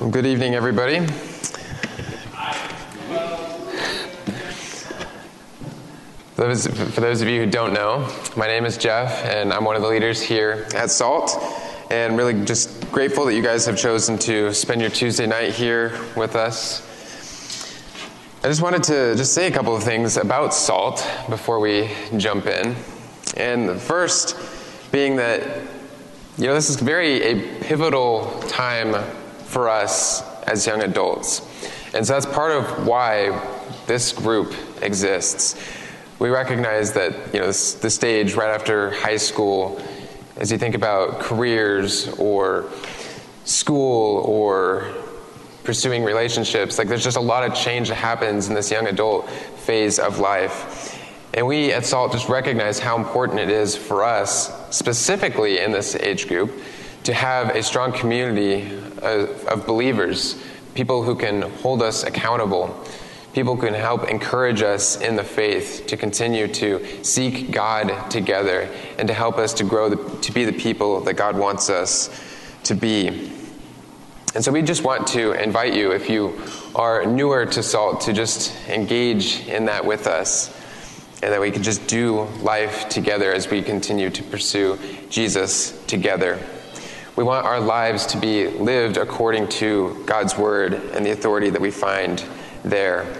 Well, good evening, everybody. For those of you who don't know, my name is Jeff, and I'm one of the leaders here at SALT. And really just grateful that you guys have chosen to spend your Tuesday night here with us. I just wanted to just say a couple of things about SALT before we jump in. And the first being that, you know, this is very a pivotal time for us as young adults. And so that's part of why this group exists. We recognize that, you know, this, the stage right after high school, as you think about careers or school or pursuing relationships, like there's just a lot of change that happens in this young adult phase of life. And we at SALT just recognize how important it is for us, specifically in this age group, to have a strong community of, believers, people who can hold us accountable, people who can help encourage us in the faith to continue to seek God together and to help us to grow the, to be the people that God wants us to be. And so we just want to invite you, if you are newer to SALT, to just engage in that with us. And that we can just do life together as we continue to pursue Jesus together. We want our lives to be lived according to God's word and the authority that we find there.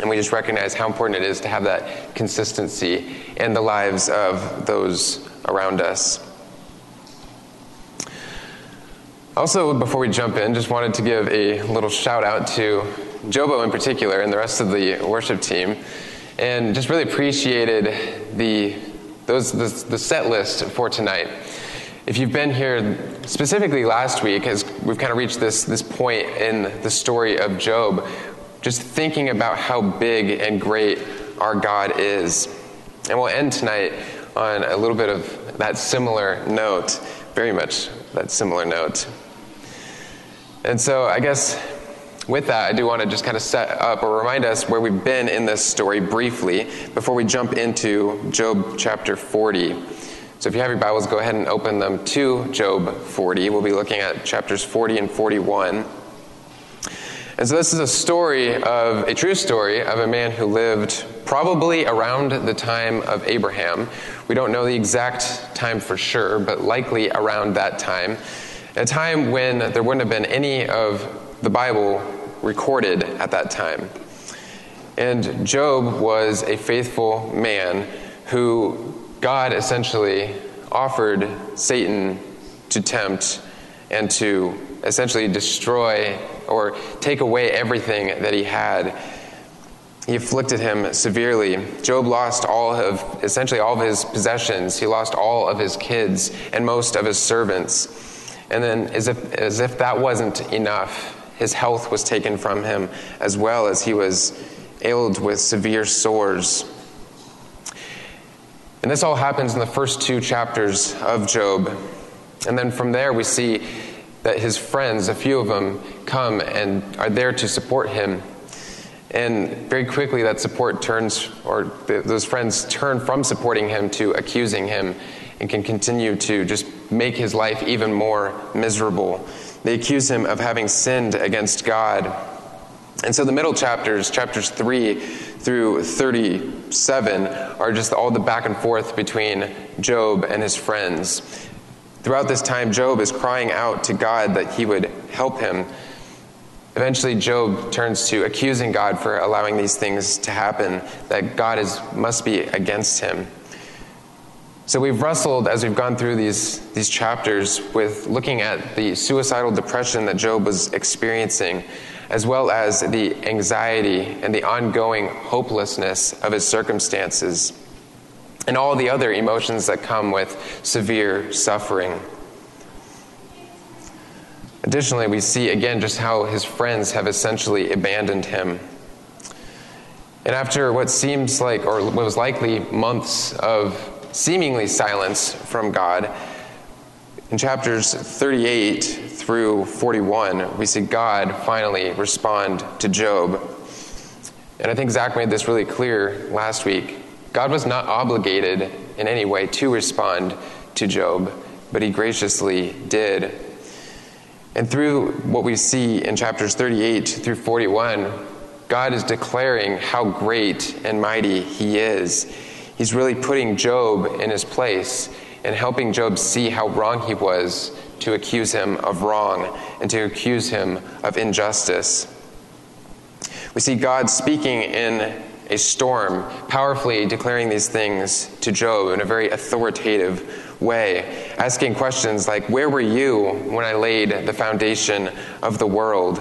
And we just recognize how important it is to have that consistency in the lives of those around us. Also, before we jump in, just wanted to give a little shout out to Jobo in particular and the rest of the worship team, and just really appreciated the those the, the set list for tonight. If you've been here specifically last week, as we've kind of reached this this point in the story of Job, just thinking about how big and great our God is, and we'll end tonight on a little bit of that similar note, very much that similar note. And so, I guess with that, I do want to just kind of set up or remind us where we've been in this story briefly before we jump into Job chapter 40. So, if you have your Bibles, go ahead and open them to Job 40. We'll be looking at chapters 40 and 41. And so, this is a story of a true story of a man who lived probably around the time of Abraham. We don't know the exact time for sure, but likely around that time a time when there wouldn't have been any of the Bible recorded at that time. And Job was a faithful man who God essentially offered Satan to tempt and to essentially destroy or take away everything that he had. He afflicted him severely. Job lost all of, essentially all of his possessions. He lost all of his kids and most of his servants. And then, as if, as if that wasn't enough, his health was taken from him as well as he was ailed with severe sores. And this all happens in the first two chapters of Job. And then from there, we see that his friends, a few of them, come and are there to support him. And very quickly, that support turns, or those friends turn from supporting him to accusing him and can continue to just make his life even more miserable. They accuse him of having sinned against God. And so the middle chapters, chapters 3 through 37, are just all the back and forth between Job and his friends. Throughout this time, Job is crying out to God that he would help him. Eventually, Job turns to accusing God for allowing these things to happen, that God is, must be against him. So we've wrestled as we've gone through these, these chapters with looking at the suicidal depression that Job was experiencing, as well as the anxiety and the ongoing hopelessness of his circumstances, and all the other emotions that come with severe suffering. Additionally, we see again just how his friends have essentially abandoned him. And after what seems like, or what was likely months of seemingly silence from God. In chapters 38 through 41, we see God finally respond to Job. And I think Zach made this really clear last week. God was not obligated in any way to respond to Job, but he graciously did. And through what we see in chapters 38 through 41, God is declaring how great and mighty He is. He's really putting Job in his place and helping Job see how wrong he was to accuse him of wrong and to accuse him of injustice. We see God speaking in a storm, powerfully declaring these things to Job in a very authoritative way, asking questions like, Where were you when I laid the foundation of the world?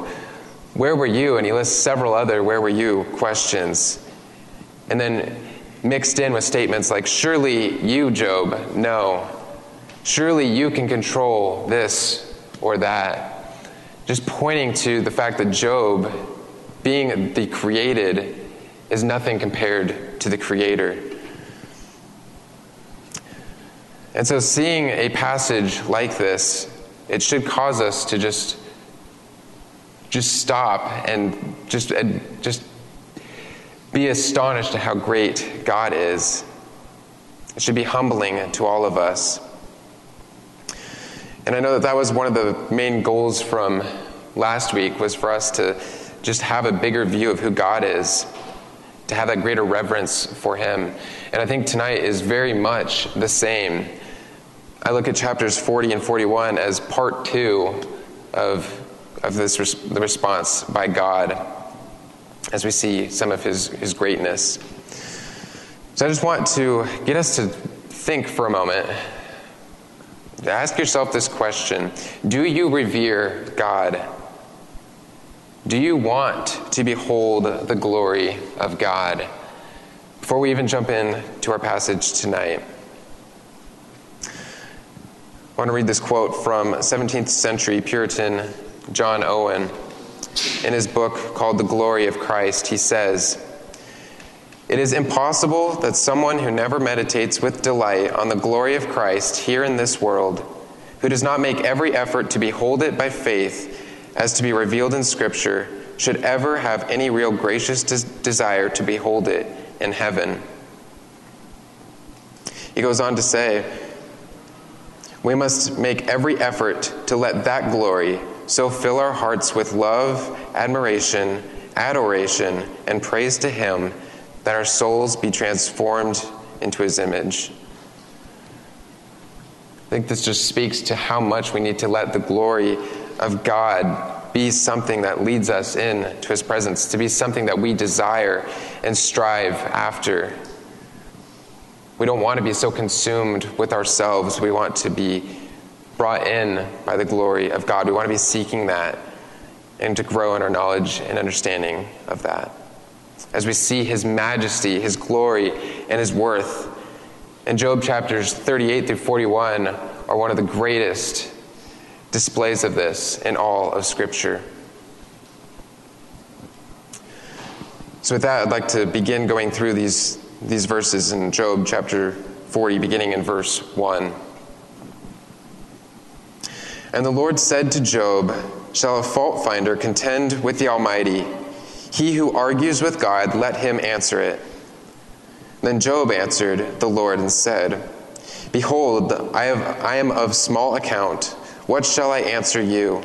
Where were you? And he lists several other where were you questions. And then mixed in with statements like, Surely you, Job, know. Surely you can control this or that. Just pointing to the fact that Job, being the created, is nothing compared to the Creator. And so, seeing a passage like this, it should cause us to just, just stop and just, just be astonished at how great God is. It should be humbling to all of us. And I know that that was one of the main goals from last week was for us to just have a bigger view of who God is to have that greater reverence for Him. And I think tonight is very much the same. I look at chapters 40 and 41 as part two of, of this res- the response by God as we see some of his, his greatness. So I just want to get us to think for a moment. Ask yourself this question Do you revere God? Do you want to behold the glory of God? Before we even jump in to our passage tonight, I want to read this quote from 17th century Puritan John Owen. In his book called The Glory of Christ, he says, It is impossible that someone who never meditates with delight on the glory of Christ here in this world, who does not make every effort to behold it by faith, as to be revealed in Scripture, should ever have any real gracious des- desire to behold it in heaven. He goes on to say, We must make every effort to let that glory so fill our hearts with love, admiration, adoration, and praise to Him that our souls be transformed into His image. I think this just speaks to how much we need to let the glory of God be something that leads us in to his presence, to be something that we desire and strive after. We don't want to be so consumed with ourselves. We want to be brought in by the glory of God. We want to be seeking that and to grow in our knowledge and understanding of that. As we see his majesty, his glory, and his worth. And Job chapters 38 through 41 are one of the greatest displays of this in all of Scripture. So, with that, I'd like to begin going through these, these verses in Job chapter 40, beginning in verse 1. And the Lord said to Job, Shall a fault finder contend with the Almighty? He who argues with God, let him answer it. Then Job answered the Lord and said, Behold, I, have, I am of small account. What shall I answer you?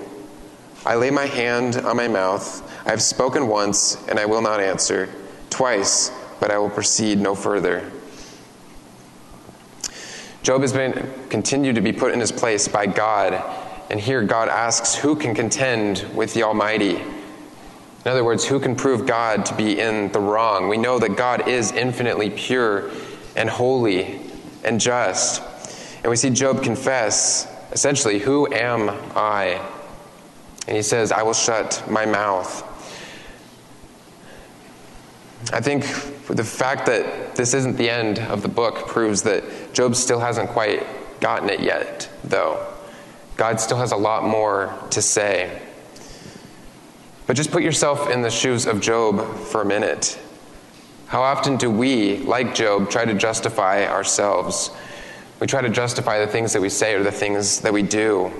I lay my hand on my mouth. I have spoken once, and I will not answer. Twice, but I will proceed no further. Job has been continued to be put in his place by God, and here God asks, Who can contend with the Almighty? In other words, who can prove God to be in the wrong? We know that God is infinitely pure and holy and just. And we see Job confess essentially, who am I? And he says, I will shut my mouth. I think the fact that this isn't the end of the book proves that Job still hasn't quite gotten it yet, though. God still has a lot more to say. But just put yourself in the shoes of Job for a minute. How often do we, like Job, try to justify ourselves? We try to justify the things that we say or the things that we do.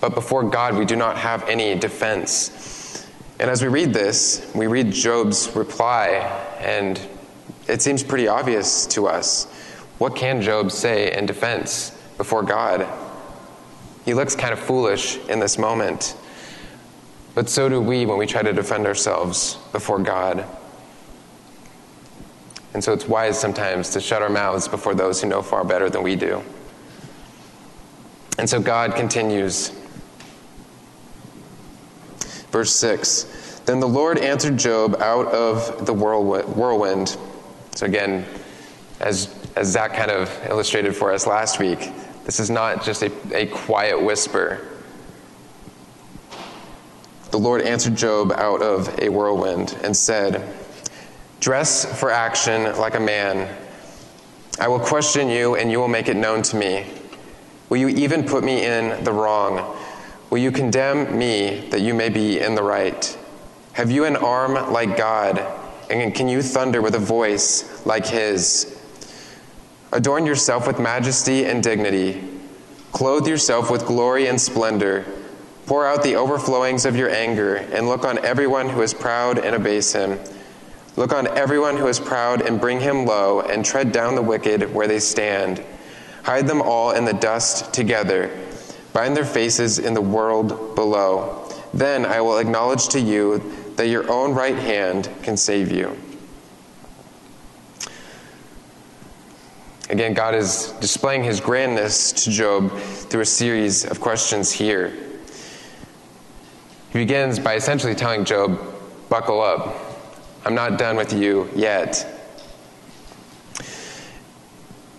But before God, we do not have any defense. And as we read this, we read Job's reply, and it seems pretty obvious to us. What can Job say in defense before God? He looks kind of foolish in this moment. But so do we when we try to defend ourselves before God. And so it's wise sometimes to shut our mouths before those who know far better than we do. And so God continues. Verse 6 Then the Lord answered Job out of the whirlwind. So again, as, as Zach kind of illustrated for us last week, this is not just a, a quiet whisper. The Lord answered Job out of a whirlwind and said, Dress for action like a man. I will question you, and you will make it known to me. Will you even put me in the wrong? Will you condemn me that you may be in the right? Have you an arm like God? And can you thunder with a voice like his? Adorn yourself with majesty and dignity. Clothe yourself with glory and splendor. Pour out the overflowings of your anger, and look on everyone who is proud and abase him. Look on everyone who is proud and bring him low, and tread down the wicked where they stand. Hide them all in the dust together. Bind their faces in the world below. Then I will acknowledge to you that your own right hand can save you. Again, God is displaying his grandness to Job through a series of questions here. He begins by essentially telling Job, Buckle up. I'm not done with you yet.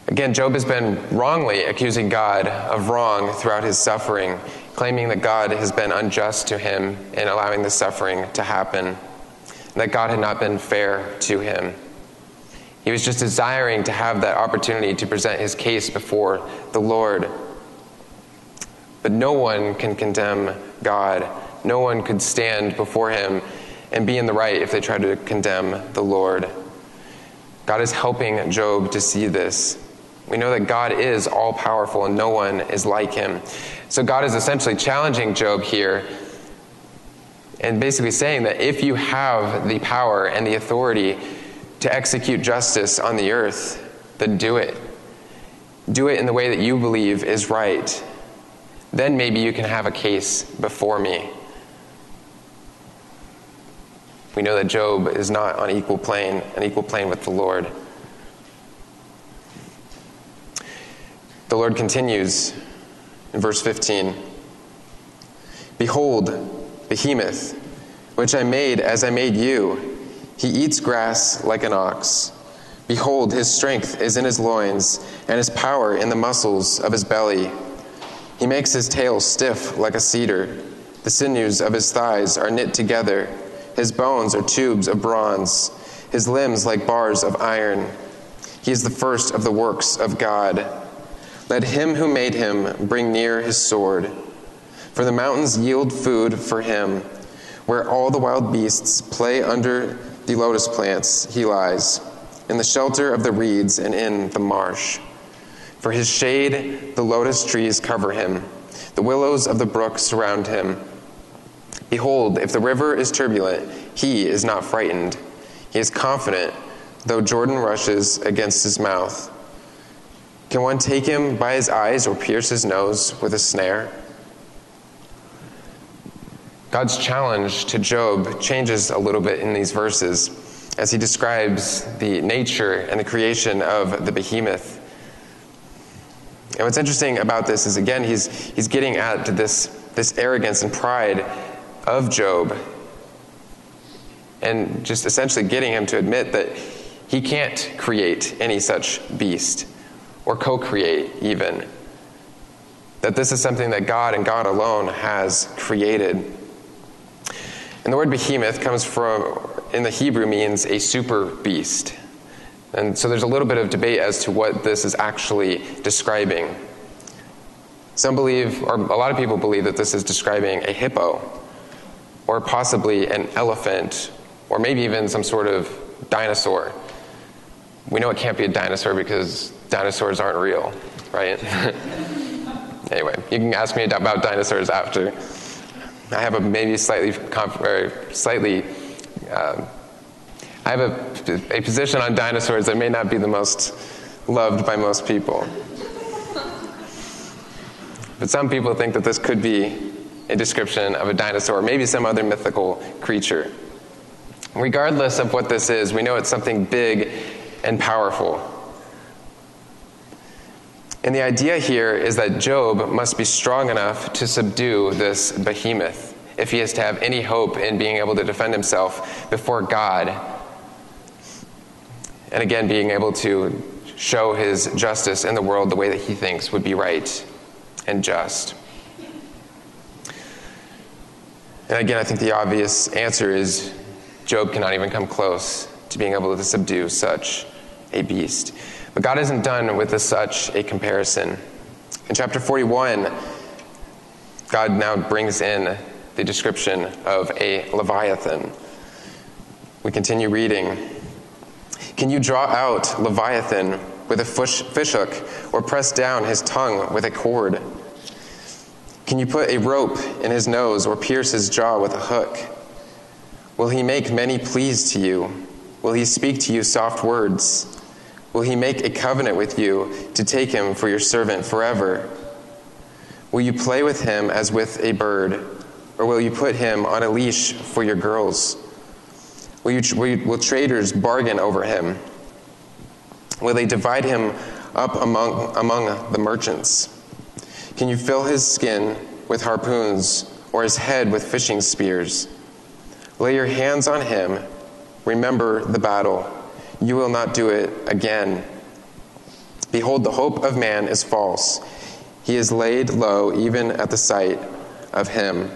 Again, Job has been wrongly accusing God of wrong throughout his suffering, claiming that God has been unjust to him in allowing the suffering to happen, that God had not been fair to him. He was just desiring to have that opportunity to present his case before the Lord. But no one can condemn God. No one could stand before him and be in the right if they try to condemn the Lord. God is helping Job to see this. We know that God is all powerful and no one is like him. So God is essentially challenging Job here and basically saying that if you have the power and the authority to execute justice on the earth, then do it. Do it in the way that you believe is right. Then maybe you can have a case before me. We know that Job is not on equal plane, an equal plane with the Lord. The Lord continues in verse 15 Behold, behemoth, which I made as I made you. He eats grass like an ox. Behold, his strength is in his loins, and his power in the muscles of his belly. He makes his tail stiff like a cedar. The sinews of his thighs are knit together. His bones are tubes of bronze, his limbs like bars of iron. He is the first of the works of God. Let him who made him bring near his sword. For the mountains yield food for him. Where all the wild beasts play under the lotus plants, he lies, in the shelter of the reeds and in the marsh. For his shade, the lotus trees cover him, the willows of the brook surround him. Behold, if the river is turbulent, he is not frightened. He is confident, though Jordan rushes against his mouth. Can one take him by his eyes or pierce his nose with a snare? God's challenge to Job changes a little bit in these verses as he describes the nature and the creation of the behemoth. And what's interesting about this is, again, he's, he's getting at this, this arrogance and pride of Job and just essentially getting him to admit that he can't create any such beast or co create even. That this is something that God and God alone has created. And the word behemoth comes from, in the Hebrew, means a super beast. And so there's a little bit of debate as to what this is actually describing. Some believe, or a lot of people believe, that this is describing a hippo or possibly an elephant, or maybe even some sort of dinosaur. We know it can't be a dinosaur because dinosaurs aren't real, right? anyway, you can ask me about dinosaurs after. I have a maybe slightly, slightly, uh, I have a, a position on dinosaurs that may not be the most loved by most people. But some people think that this could be a description of a dinosaur, maybe some other mythical creature. Regardless of what this is, we know it's something big and powerful. And the idea here is that Job must be strong enough to subdue this behemoth if he is to have any hope in being able to defend himself before God. And again, being able to show his justice in the world the way that he thinks would be right and just. And again, I think the obvious answer is Job cannot even come close to being able to subdue such a beast. But God isn't done with such a comparison. In chapter 41, God now brings in the description of a Leviathan. We continue reading. Can you draw out Leviathan with a fish, fishhook or press down his tongue with a cord? Can you put a rope in his nose or pierce his jaw with a hook? Will he make many pleas to you? Will he speak to you soft words? Will he make a covenant with you to take him for your servant forever? Will you play with him as with a bird, or will you put him on a leash for your girls? Will, you, will, you, will traders bargain over him? Will they divide him up among, among the merchants? Can you fill his skin with harpoons, or his head with fishing spears? Lay your hands on him, remember the battle you will not do it again. Behold, the hope of man is false. He is laid low even at the sight of him.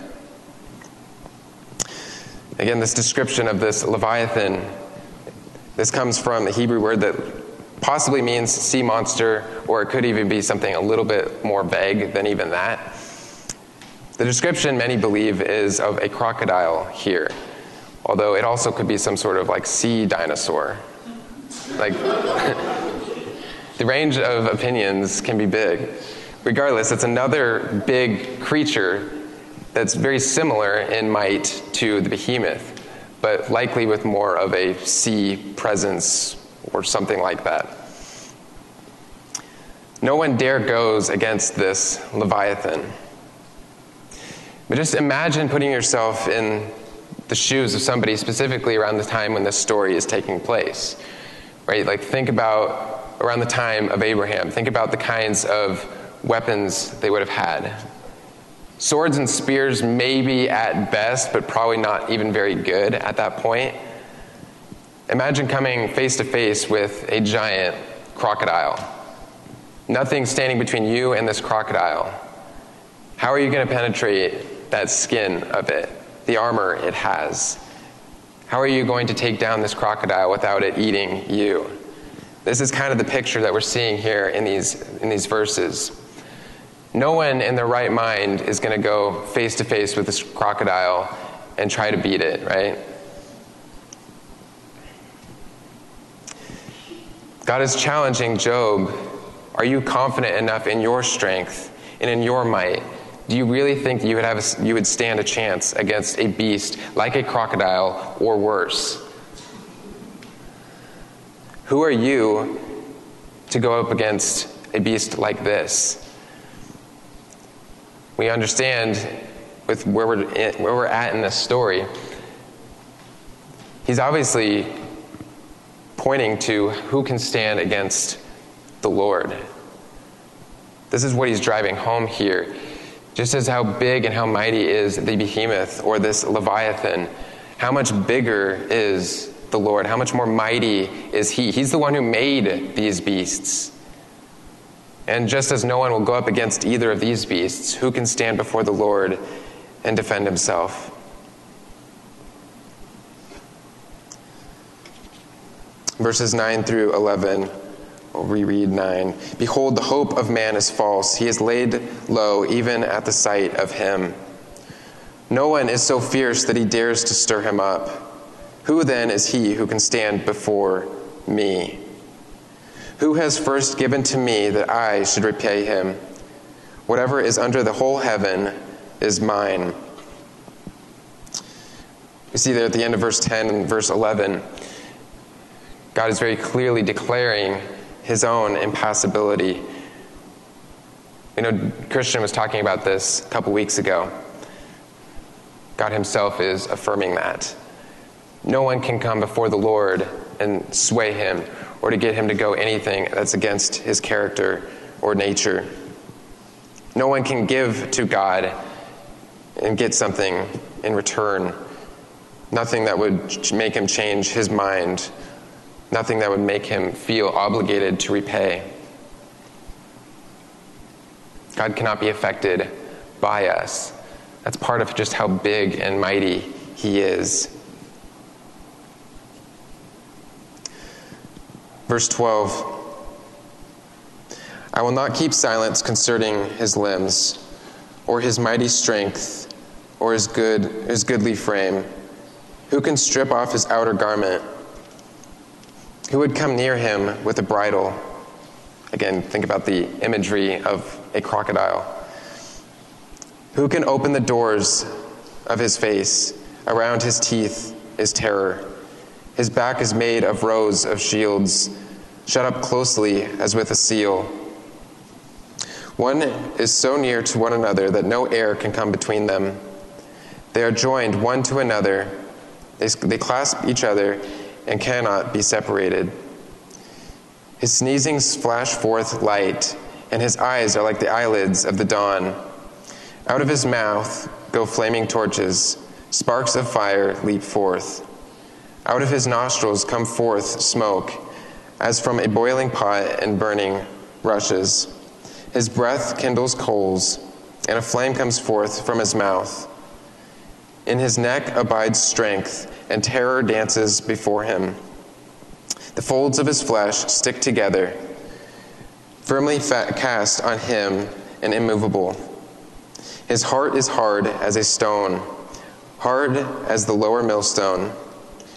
Again, this description of this Leviathan, this comes from the Hebrew word that possibly means sea monster, or it could even be something a little bit more vague than even that. The description, many believe, is of a crocodile here, although it also could be some sort of like sea dinosaur. Like, the range of opinions can be big. Regardless, it's another big creature that's very similar in might to the behemoth, but likely with more of a sea presence or something like that. No one dare goes against this Leviathan. But just imagine putting yourself in the shoes of somebody specifically around the time when this story is taking place right? Like, think about around the time of Abraham, think about the kinds of weapons they would have had. Swords and spears, maybe at best, but probably not even very good at that point. Imagine coming face to face with a giant crocodile. Nothing standing between you and this crocodile. How are you going to penetrate that skin of it, the armor it has? How are you going to take down this crocodile without it eating you? This is kind of the picture that we're seeing here in these, in these verses. No one in their right mind is going to go face to face with this crocodile and try to beat it, right? God is challenging Job. Are you confident enough in your strength and in your might do you really think you would, have a, you would stand a chance against a beast like a crocodile or worse? Who are you to go up against a beast like this? We understand with where we're, in, where we're at in this story, he's obviously pointing to who can stand against the Lord. This is what he's driving home here. Just as how big and how mighty is the behemoth or this Leviathan, how much bigger is the Lord? How much more mighty is He? He's the one who made these beasts. And just as no one will go up against either of these beasts, who can stand before the Lord and defend himself? Verses 9 through 11 reread 9. Behold, the hope of man is false. He is laid low even at the sight of him. No one is so fierce that he dares to stir him up. Who then is he who can stand before me? Who has first given to me that I should repay him? Whatever is under the whole heaven is mine. You see there at the end of verse 10 and verse 11, God is very clearly declaring his own impassibility. You know, Christian was talking about this a couple weeks ago. God Himself is affirming that. No one can come before the Lord and sway Him or to get Him to go anything that's against His character or nature. No one can give to God and get something in return. Nothing that would make Him change His mind. Nothing that would make Him feel obligated to repay. God cannot be affected by us. That's part of just how big and mighty He is. Verse 12 I will not keep silence concerning his limbs, or his mighty strength, or his good his goodly frame. Who can strip off his outer garment? Who would come near him with a bridle? Again, think about the imagery of a crocodile. Who can open the doors of his face? Around his teeth is terror. His back is made of rows of shields, shut up closely as with a seal. One is so near to one another that no air can come between them. They are joined one to another, they, they clasp each other and cannot be separated. His sneezings flash forth light, and his eyes are like the eyelids of the dawn. Out of his mouth go flaming torches, sparks of fire leap forth. Out of his nostrils come forth smoke, as from a boiling pot and burning rushes. His breath kindles coals, and a flame comes forth from his mouth. In his neck abides strength, and terror dances before him. The folds of his flesh stick together, firmly cast on him and immovable. His heart is hard as a stone, hard as the lower millstone.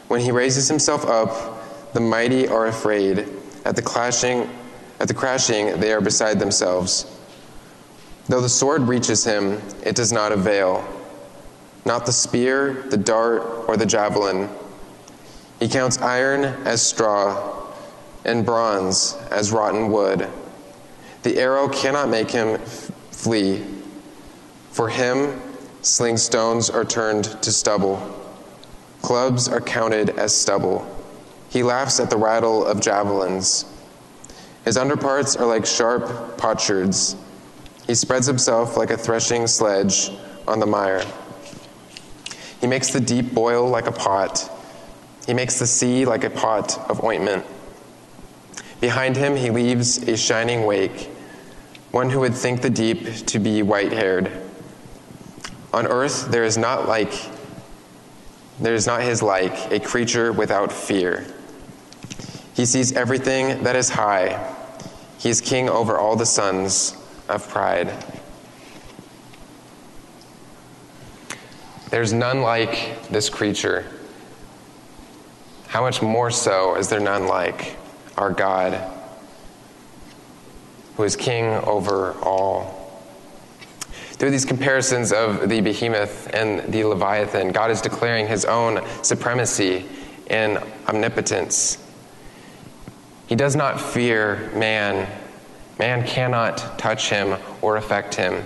When he raises himself up, the mighty are afraid. At the clashing, at the crashing, they are beside themselves. Though the sword reaches him, it does not avail. Not the spear, the dart, or the javelin. He counts iron as straw, and bronze as rotten wood. The arrow cannot make him flee for him, sling stones are turned to stubble, clubs are counted as stubble. He laughs at the rattle of javelins. His underparts are like sharp potsherds. He spreads himself like a threshing sledge on the mire. He makes the deep boil like a pot. He makes the sea like a pot of ointment. Behind him, he leaves a shining wake, one who would think the deep to be white haired. On earth, there is not like, there is not his like, a creature without fear. He sees everything that is high. He is king over all the sons of pride. There's none like this creature. How much more so is there none like our God, who is king over all? Through these comparisons of the behemoth and the leviathan, God is declaring his own supremacy and omnipotence. He does not fear man. Man cannot touch him or affect him.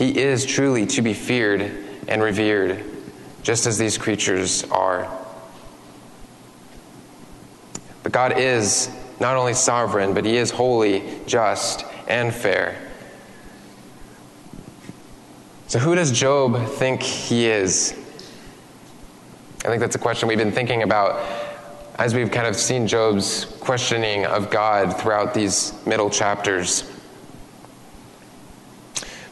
He is truly to be feared and revered, just as these creatures are. But God is not only sovereign, but He is holy, just, and fair. So, who does Job think he is? I think that's a question we've been thinking about as we've kind of seen Job's questioning of God throughout these middle chapters.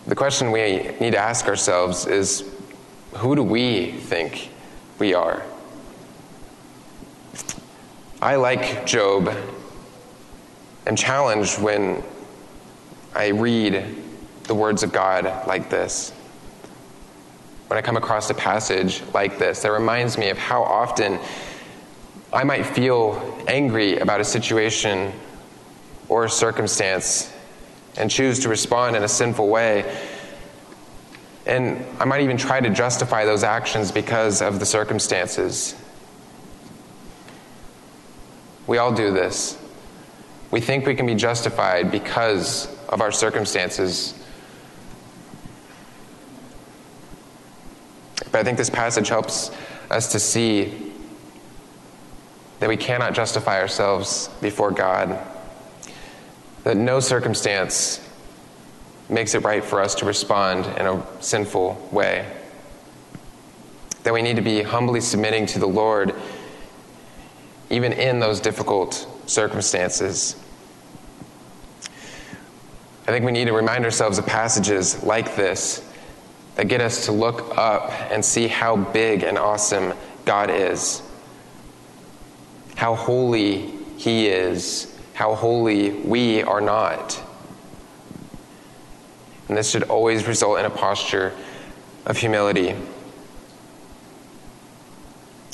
The question we need to ask ourselves is who do we think we are? I, like Job, am challenged when I read the words of God like this when I come across a passage like this that reminds me of how often I might feel angry about a situation or a circumstance and choose to respond in a sinful way. And I might even try to justify those actions because of the circumstances. We all do this. We think we can be justified because of our circumstances. But I think this passage helps us to see that we cannot justify ourselves before God, that no circumstance makes it right for us to respond in a sinful way, that we need to be humbly submitting to the Lord even in those difficult circumstances. I think we need to remind ourselves of passages like this that get us to look up and see how big and awesome God is, how holy He is, how holy we are not. And this should always result in a posture of humility.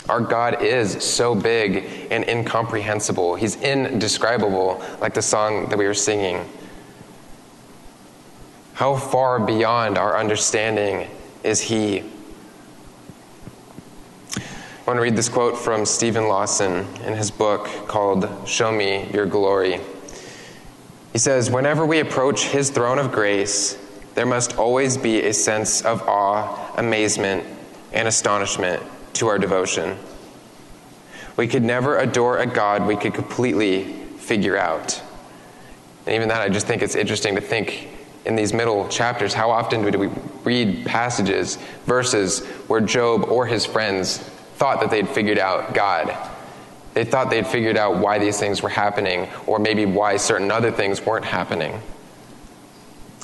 Our God is so big and incomprehensible. He's indescribable, like the song that we were singing. How far beyond our understanding is He? I want to read this quote from Steven Lawson in his book called Show Me Your Glory. He says, Whenever we approach His throne of grace, there must always be a sense of awe, amazement, and astonishment to our devotion. We could never adore a God we could completely figure out. And even that, I just think it's interesting to think in these middle chapters how often do we read passages, verses, where Job or his friends thought that they'd figured out God. They thought they'd figured out why these things were happening, or maybe why certain other things weren't happening.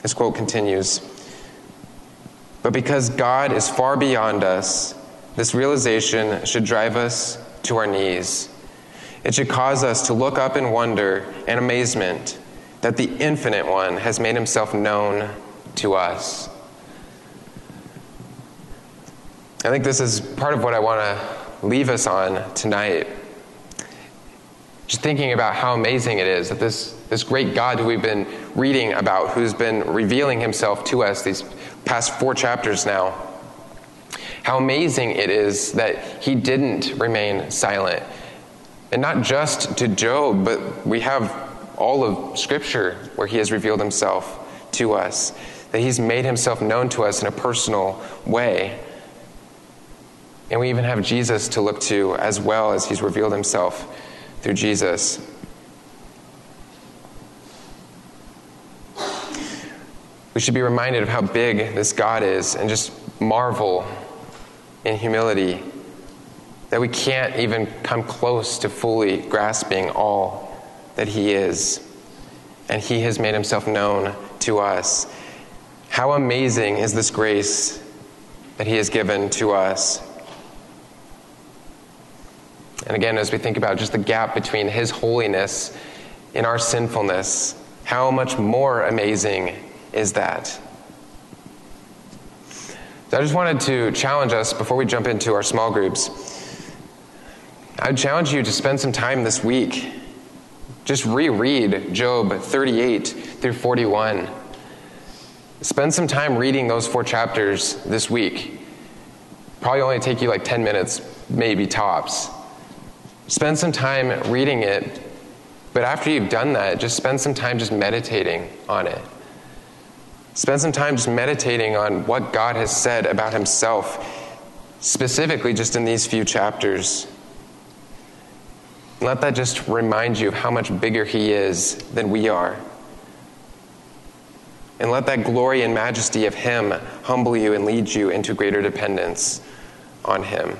This quote continues But because God is far beyond us, this realization should drive us to our knees. It should cause us to look up in wonder and amazement that the Infinite One has made himself known to us. I think this is part of what I want to leave us on tonight. Just thinking about how amazing it is that this, this great God who we've been reading about, who's been revealing himself to us these past four chapters now, how amazing it is that he didn't remain silent. And not just to Job, but we have all of Scripture where he has revealed himself to us, that he's made himself known to us in a personal way. And we even have Jesus to look to as well as he's revealed himself through Jesus. We should be reminded of how big this God is and just marvel in humility that we can't even come close to fully grasping all that He is. And He has made Himself known to us. How amazing is this grace that He has given to us? And again, as we think about just the gap between His holiness and our sinfulness, how much more amazing is that? So I just wanted to challenge us before we jump into our small groups. I'd challenge you to spend some time this week. Just reread Job 38 through 41. Spend some time reading those four chapters this week. Probably only take you like 10 minutes, maybe tops. Spend some time reading it, but after you've done that, just spend some time just meditating on it. Spend some time just meditating on what God has said about Himself, specifically just in these few chapters. Let that just remind you of how much bigger He is than we are. And let that glory and majesty of Him humble you and lead you into greater dependence on Him.